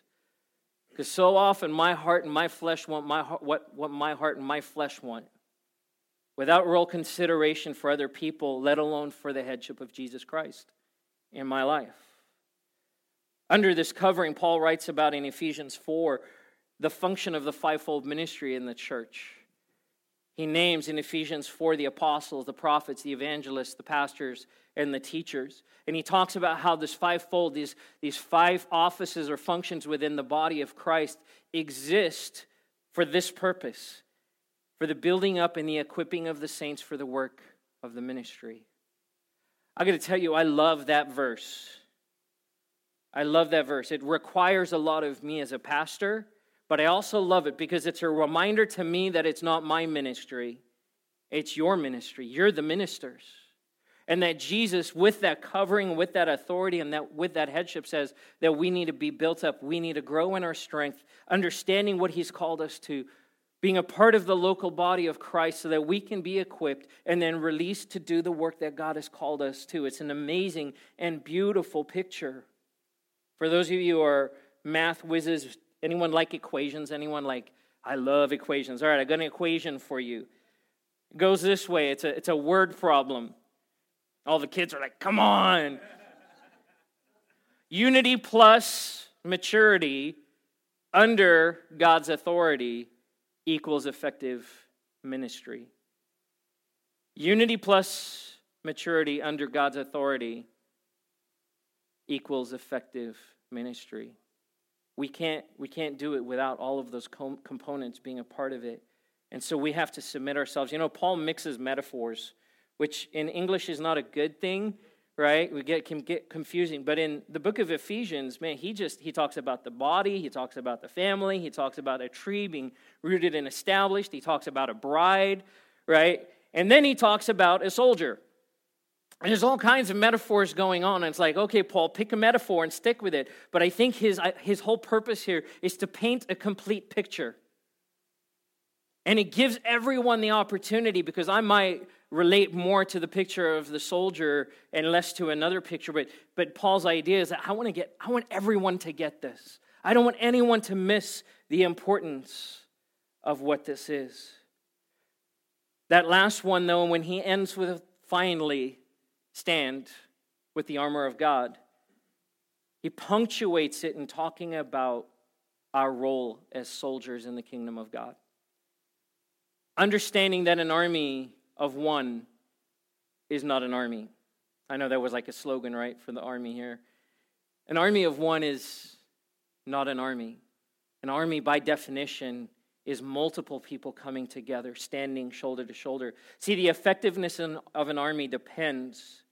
Speaker 1: Because so often my heart and my flesh want my what, what my heart and my flesh want without real consideration for other people, let alone for the headship of Jesus Christ in my life. Under this covering, Paul writes about in Ephesians 4 the function of the fivefold ministry in the church. He names in Ephesians 4 the apostles, the prophets, the evangelists, the pastors, and the teachers. And he talks about how this fivefold, these, these five offices or functions within the body of Christ exist for this purpose for the building up and the equipping of the saints for the work of the ministry. I got to tell you, I love that verse. I love that verse. It requires a lot of me as a pastor, but I also love it because it's a reminder to me that it's not my ministry, it's your ministry. You're the ministers. And that Jesus, with that covering, with that authority, and that with that headship, says that we need to be built up. We need to grow in our strength, understanding what He's called us to, being a part of the local body of Christ so that we can be equipped and then released to do the work that God has called us to. It's an amazing and beautiful picture. For those of you who are math whizzes, anyone like equations? Anyone like, I love equations. All right, I got an equation for you. It goes this way it's a, it's a word problem. All the kids are like, come on. Unity plus maturity under God's authority equals effective ministry. Unity plus maturity under God's authority equals effective ministry. We can't, we can't do it without all of those com- components being a part of it. And so we have to submit ourselves. You know, Paul mixes metaphors, which in English is not a good thing, right? We get can get confusing. But in the book of Ephesians, man, he just he talks about the body, he talks about the family, he talks about a tree being rooted and established, he talks about a bride, right? And then he talks about a soldier. And there's all kinds of metaphors going on. And it's like, okay, Paul, pick a metaphor and stick with it. But I think his, his whole purpose here is to paint a complete picture. And it gives everyone the opportunity because I might relate more to the picture of the soldier and less to another picture. But, but Paul's idea is that I want to get, I want everyone to get this. I don't want anyone to miss the importance of what this is. That last one, though, when he ends with finally stand with the armor of God, he punctuates it in talking about our role as soldiers in the kingdom of God. Understanding that an army of one is not an army. I know that was like a slogan, right, for the army here. An army of one is not an army. An army, by definition, is multiple people coming together, standing shoulder to shoulder. See, the effectiveness of an army depends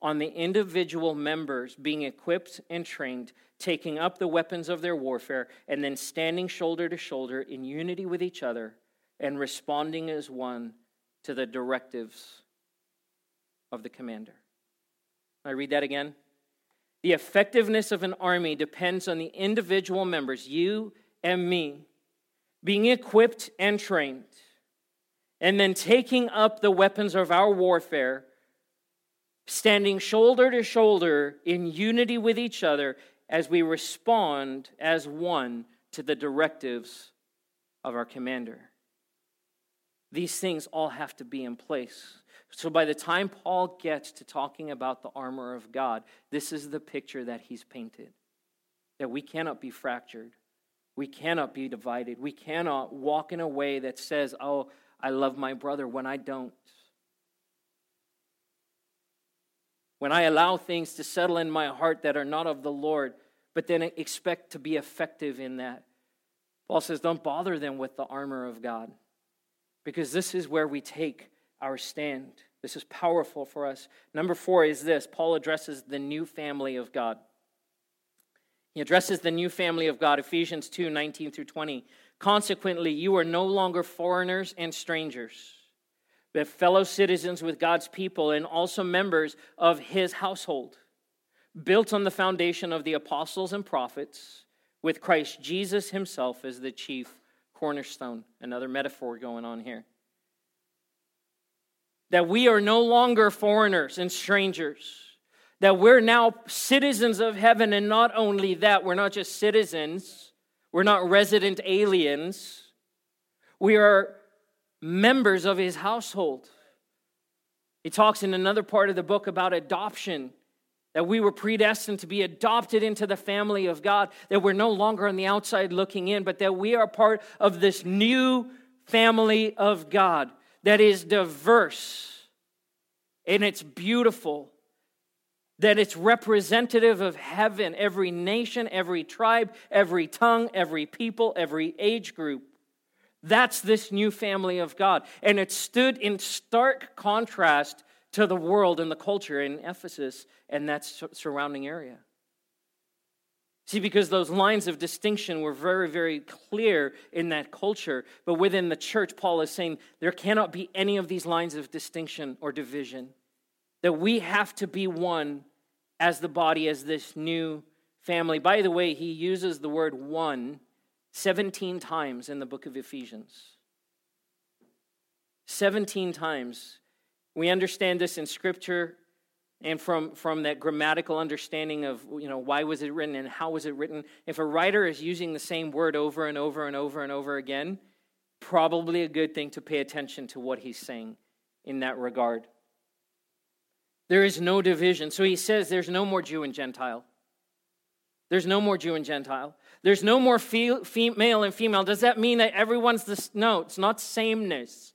Speaker 1: on the individual members being equipped and trained, taking up the weapons of their warfare, and then standing shoulder to shoulder in unity with each other and responding as one to the directives of the commander. I read that again. The effectiveness of an army depends on the individual members, you and me, being equipped and trained, and then taking up the weapons of our warfare, standing shoulder to shoulder in unity with each other as we respond as one to the directives of our commander. These things all have to be in place. So by the time Paul gets to talking about the armor of God, this is the picture that he's painted that we cannot be fractured. We cannot be divided. We cannot walk in a way that says, Oh, I love my brother when I don't. When I allow things to settle in my heart that are not of the Lord, but then expect to be effective in that. Paul says, Don't bother them with the armor of God because this is where we take our stand. This is powerful for us. Number four is this Paul addresses the new family of God. He addresses the new family of God, Ephesians 2 19 through 20. Consequently, you are no longer foreigners and strangers, but fellow citizens with God's people and also members of his household, built on the foundation of the apostles and prophets, with Christ Jesus himself as the chief cornerstone. Another metaphor going on here. That we are no longer foreigners and strangers. That we're now citizens of heaven, and not only that, we're not just citizens, we're not resident aliens, we are members of his household. He talks in another part of the book about adoption that we were predestined to be adopted into the family of God, that we're no longer on the outside looking in, but that we are part of this new family of God that is diverse and it's beautiful, that it's representative of heaven, every nation, every tribe, every tongue, every people, every age group. That's this new family of God. And it stood in stark contrast to the world and the culture in Ephesus and that surrounding area. See, because those lines of distinction were very, very clear in that culture. But within the church, Paul is saying there cannot be any of these lines of distinction or division. That we have to be one as the body, as this new family. By the way, he uses the word one 17 times in the book of Ephesians. 17 times. We understand this in Scripture and from, from that grammatical understanding of you know why was it written and how was it written. If a writer is using the same word over and over and over and over again probably a good thing to pay attention to what he's saying in that regard. There is no division. So he says there's no more jew and gentile. There's no more jew and gentile there's no more male and female does that mean that everyone's this no it's not sameness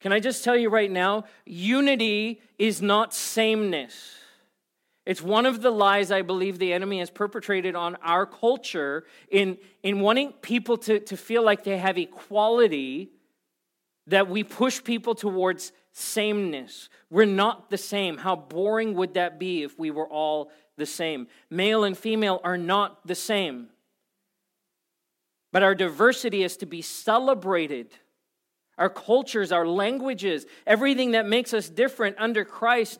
Speaker 1: can I just tell you right now? Unity is not sameness. It's one of the lies I believe the enemy has perpetrated on our culture in, in wanting people to, to feel like they have equality, that we push people towards sameness. We're not the same. How boring would that be if we were all the same? Male and female are not the same. But our diversity is to be celebrated our cultures, our languages, everything that makes us different under Christ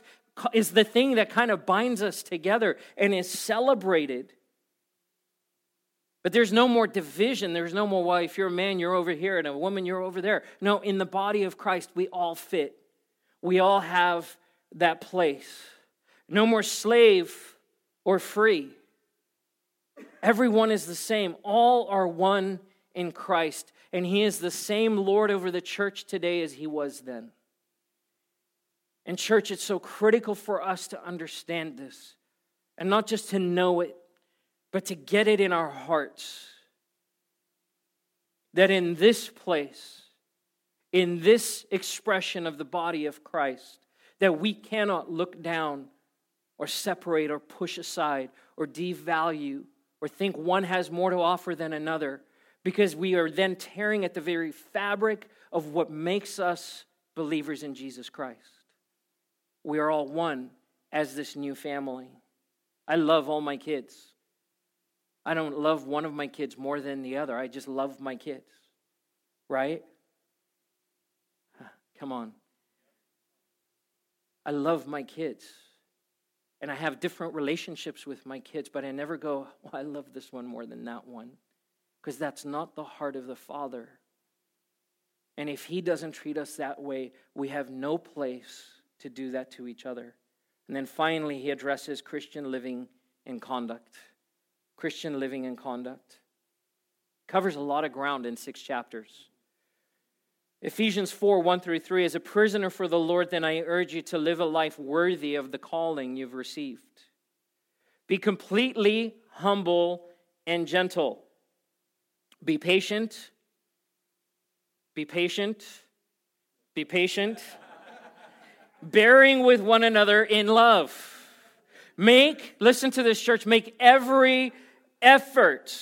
Speaker 1: is the thing that kind of binds us together and is celebrated. But there's no more division. There's no more, well, if you're a man, you're over here, and a woman, you're over there. No, in the body of Christ, we all fit. We all have that place. No more slave or free. Everyone is the same. All are one in Christ and he is the same Lord over the church today as he was then. And, church, it's so critical for us to understand this and not just to know it, but to get it in our hearts. That in this place, in this expression of the body of Christ, that we cannot look down or separate or push aside or devalue or think one has more to offer than another because we are then tearing at the very fabric of what makes us believers in Jesus Christ. We are all one as this new family. I love all my kids. I don't love one of my kids more than the other. I just love my kids. Right? Come on. I love my kids. And I have different relationships with my kids, but I never go, well, I love this one more than that one because that's not the heart of the Father. And if He doesn't treat us that way, we have no place to do that to each other. And then finally, He addresses Christian living and conduct. Christian living and conduct. Covers a lot of ground in six chapters. Ephesians 4 1 through 3 As a prisoner for the Lord, then I urge you to live a life worthy of the calling you've received. Be completely humble and gentle be patient. Be patient. Be patient. Bearing with one another in love. Make, listen to this, church, make every effort.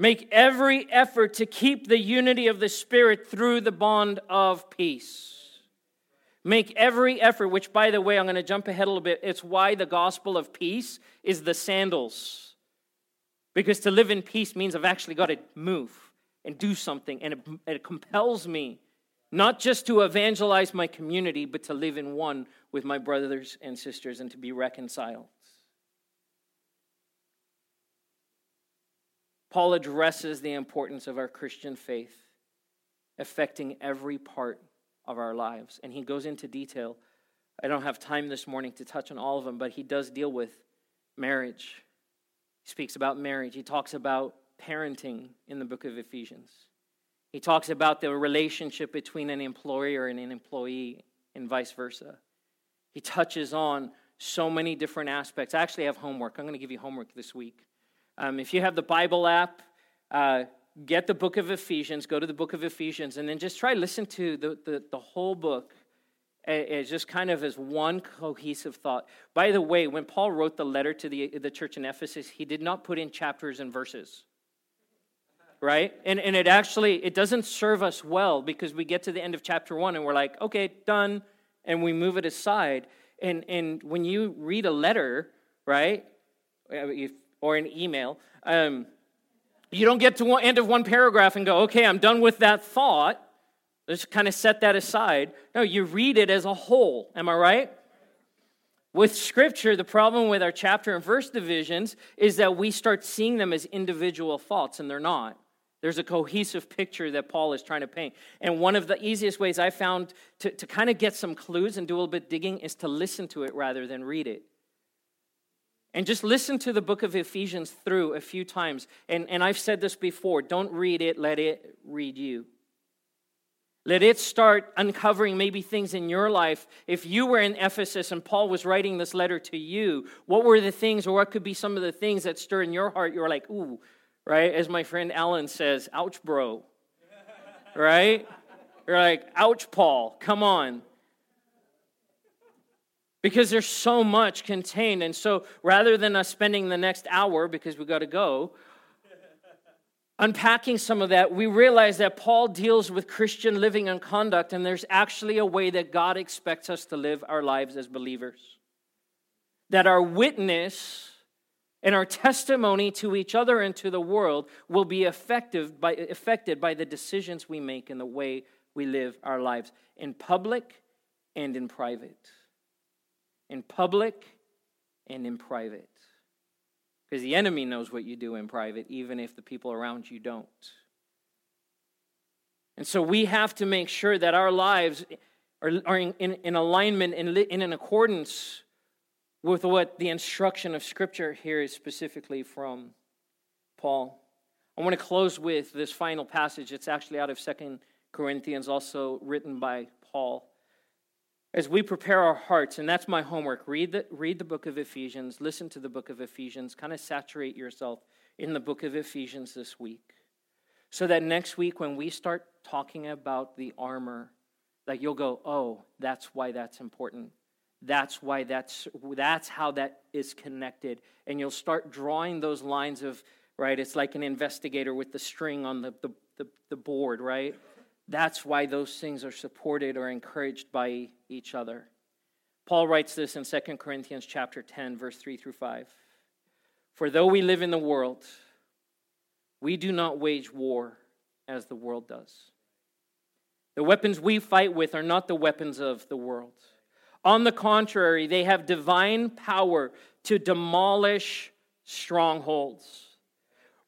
Speaker 1: Make every effort to keep the unity of the Spirit through the bond of peace. Make every effort, which, by the way, I'm going to jump ahead a little bit. It's why the gospel of peace is the sandals. Because to live in peace means I've actually got to move and do something. And it, it, compels me not just to evangelize my community, but to live in one with my brothers and sisters and to be reconciled. Paul addresses the importance of our Christian faith affecting every part of our lives. And he goes into detail. I don't have time this morning to touch on all of them, but he does deal with marriage he speaks about marriage. He talks about parenting in the book of Ephesians. He talks about the relationship between an employer and an employee and vice versa. He touches on so many different aspects. I actually have homework. I'm going to give you homework this week. Um, if you have the Bible app, uh, get the book of Ephesians, go to the book of Ephesians, and then just try listen to the, the, the whole book as just kind of as one cohesive thought. By the way, when Paul wrote the letter to the, the church in Ephesus, he did not put in chapters and verses. Right? And, and it actually, it doesn't serve us well because we get to the end of chapter one and we're like, okay, done, and we move it aside. And, and when you read a letter, right, if, or an email. Um, you don't get to end of one paragraph and go, okay, I'm done with that thought. Let's kind of set that aside. No, you read it as a whole. Am I right? With Scripture, the problem with our chapter and verse divisions is that we start seeing them as individual thoughts, and they're not. There's a cohesive picture that Paul is trying to paint. And one of the easiest ways I found to, to kind of get some clues and do a little bit digging is to listen to it rather than read it. And just listen to the book of Ephesians through a few times. And, and I've said this before don't read it, let it read you. Let it start uncovering maybe things in your life. If you were in Ephesus and Paul was writing this letter to you, what were the things, or what could be some of the things that stir in your heart? You're like, ooh, right? As my friend Alan says, ouch, bro. right? You're like, ouch, Paul, come on. Because there's so much contained. And so rather than us spending the next hour, because we got to go, unpacking some of that, we realize that Paul deals with Christian living and conduct, and there's actually a way that God expects us to live our lives as believers. That our witness and our testimony to each other and to the world will be effective by, affected by the decisions we make and the way we live our lives in public and in private. In public and in private. Because the enemy knows what you do in private, even if the people around you don't. And so we have to make sure that our lives are, are in, in, in alignment and in, in accordance with what the instruction of Scripture here is specifically from Paul. I want to close with this final passage. It's actually out of Second Corinthians, also written by Paul as we prepare our hearts, and that's my homework, read the, read the book of Ephesians, listen to the book of Ephesians, kind of saturate yourself in the book of Ephesians this week. So that next week, when we start talking about the armor, that you'll go, oh, that's why that's important. That's why that's that's how that is connected. And you'll start drawing those lines of, right? It's like an investigator with the string on the, the, the, the board, right? That's why those things are supported or encouraged by each other. Paul writes this in 2 Corinthians chapter 10 verse 3 through 5. For though we live in the world, we do not wage war as the world does. The weapons we fight with are not the weapons of the world. On the contrary, they have divine power to demolish strongholds.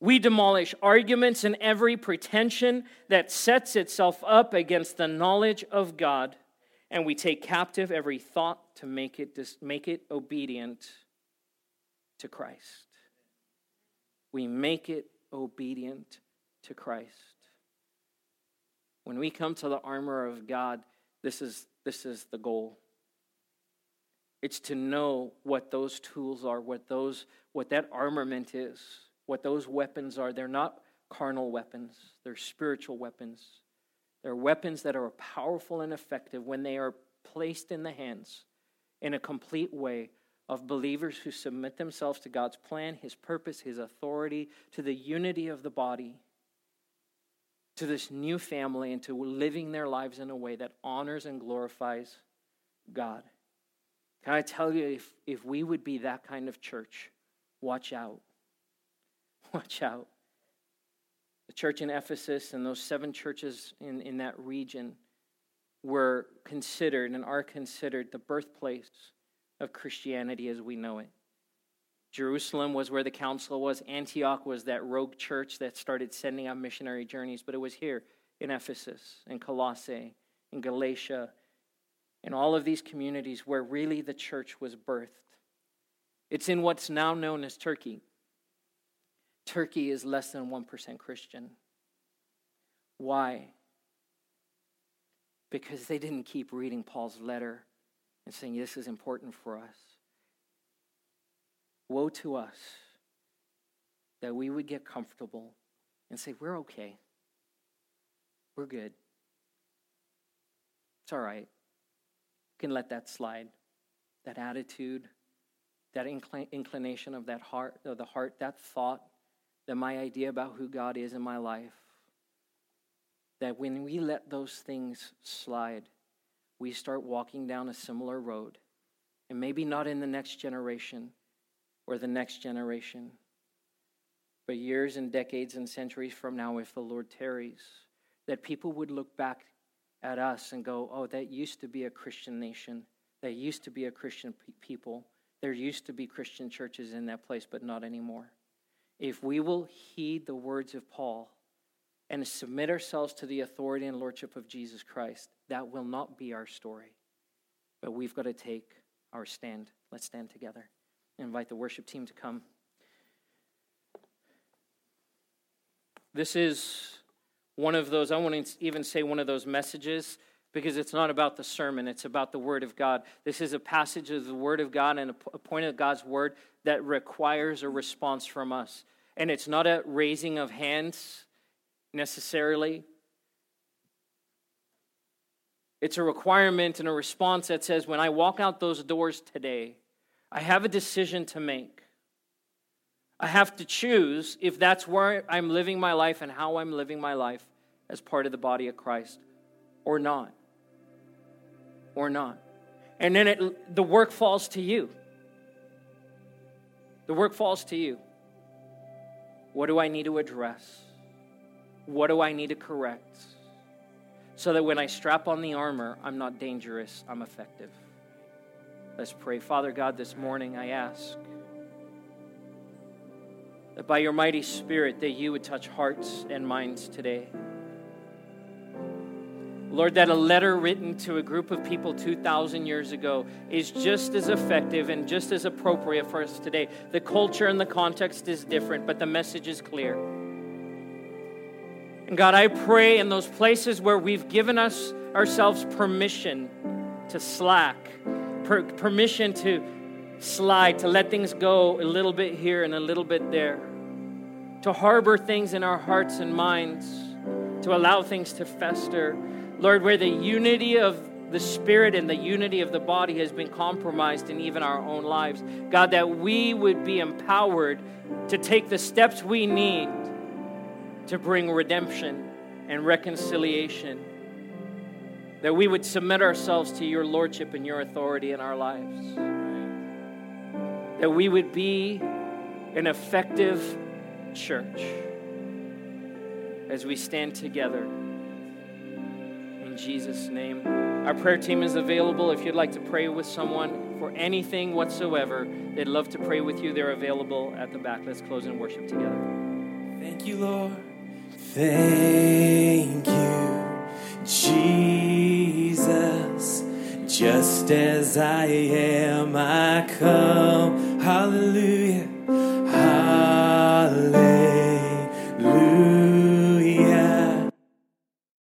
Speaker 1: We demolish arguments and every pretension that sets itself up against the knowledge of God, and we take captive every thought to make it, make it obedient to Christ. We make it obedient to Christ. When we come to the armor of God, this is, this is the goal. It's to know what those tools are, what, those, what that armament is what those weapons are. They're not carnal weapons, they're spiritual weapons. They're weapons that are powerful and effective when they are placed in the hands in a complete way of believers who submit themselves to God's plan, His purpose, His authority, to the unity of the body, to this new family, and to living their lives in a way that honors and glorifies God. Can I tell you, if, if we would be that kind of church, watch out. watch out. The church in Ephesus and those seven churches in, in that region were considered and are considered the birthplace of Christianity as we know it. Jerusalem was where the council was. Antioch was that rogue church that started sending out missionary journeys, but it was here in Ephesus, in Colossae, in Galatia, in all of these communities where really the church was birthed. It's in what's now known as Turkey. Turkey is less than 1% Christian. Why? Because they didn't keep reading Paul's letter and saying, This is important for us. Woe to us that we would get comfortable and say, We're okay. We're good. It's all right. We can let that slide. That attitude, that inclination of that heart, of the heart, that thought that my idea about who God is in my life, that when we let those things slide, we start walking down a similar road. And maybe not in the next generation or the next generation, but years and decades and centuries from now, if the Lord tarries, that people would look back at us and go, oh, that used to be a Christian nation. That used to be a Christian pe- people. There used to be Christian churches in that place, but not anymore. If we will heed the words of Paul and submit ourselves to the authority and lordship of Jesus Christ, that will not be our story. But we've got to take our stand. Let's stand together. invite the worship team to come. This is one of those, I want to even say one of those messages because it's not about the sermon, it's about the Word of God. This is a passage of the Word of God and a point of God's Word that requires a response from us. And it's not a raising of hands necessarily, it's a requirement and a response that says, when I walk out those doors today, I have a decision to make. I have to choose if that's where I'm living my life and how I'm living my life as part of the body of Christ or not. Or not. And then it, the work falls to you. The work falls to you. What do I need to address? What do I need to correct? So that when I strap on the armor, I'm not dangerous, I'm effective. Let's pray. Father God, this morning I ask that by your mighty Spirit that you would touch hearts and minds today. Lord, that a letter written to a group of people 2,000 years ago is just as effective and just as appropriate for us today. The culture and the context is different, but the message is clear. And God, I pray in those places where we've given us ourselves permission to slack, per- permission to slide, to let things go a little bit here and a little bit there, to harbor things in our hearts and minds, to allow things to fester. Lord, where the unity of the spirit and the unity of the body has been compromised in even our own lives. God, that we would be empowered to take the steps we need to bring redemption and reconciliation. That we would submit ourselves to your lordship and your authority in our lives that we would be an effective church as we stand together. Jesus' name. Our prayer team is available if you'd like to pray with someone for anything whatsoever. They'd love to pray with you. They're available at the back. Let's close in worship together.
Speaker 2: Thank you, Lord. Thank you, Jesus. Just as I am, I come. Hallelujah. Hallelujah.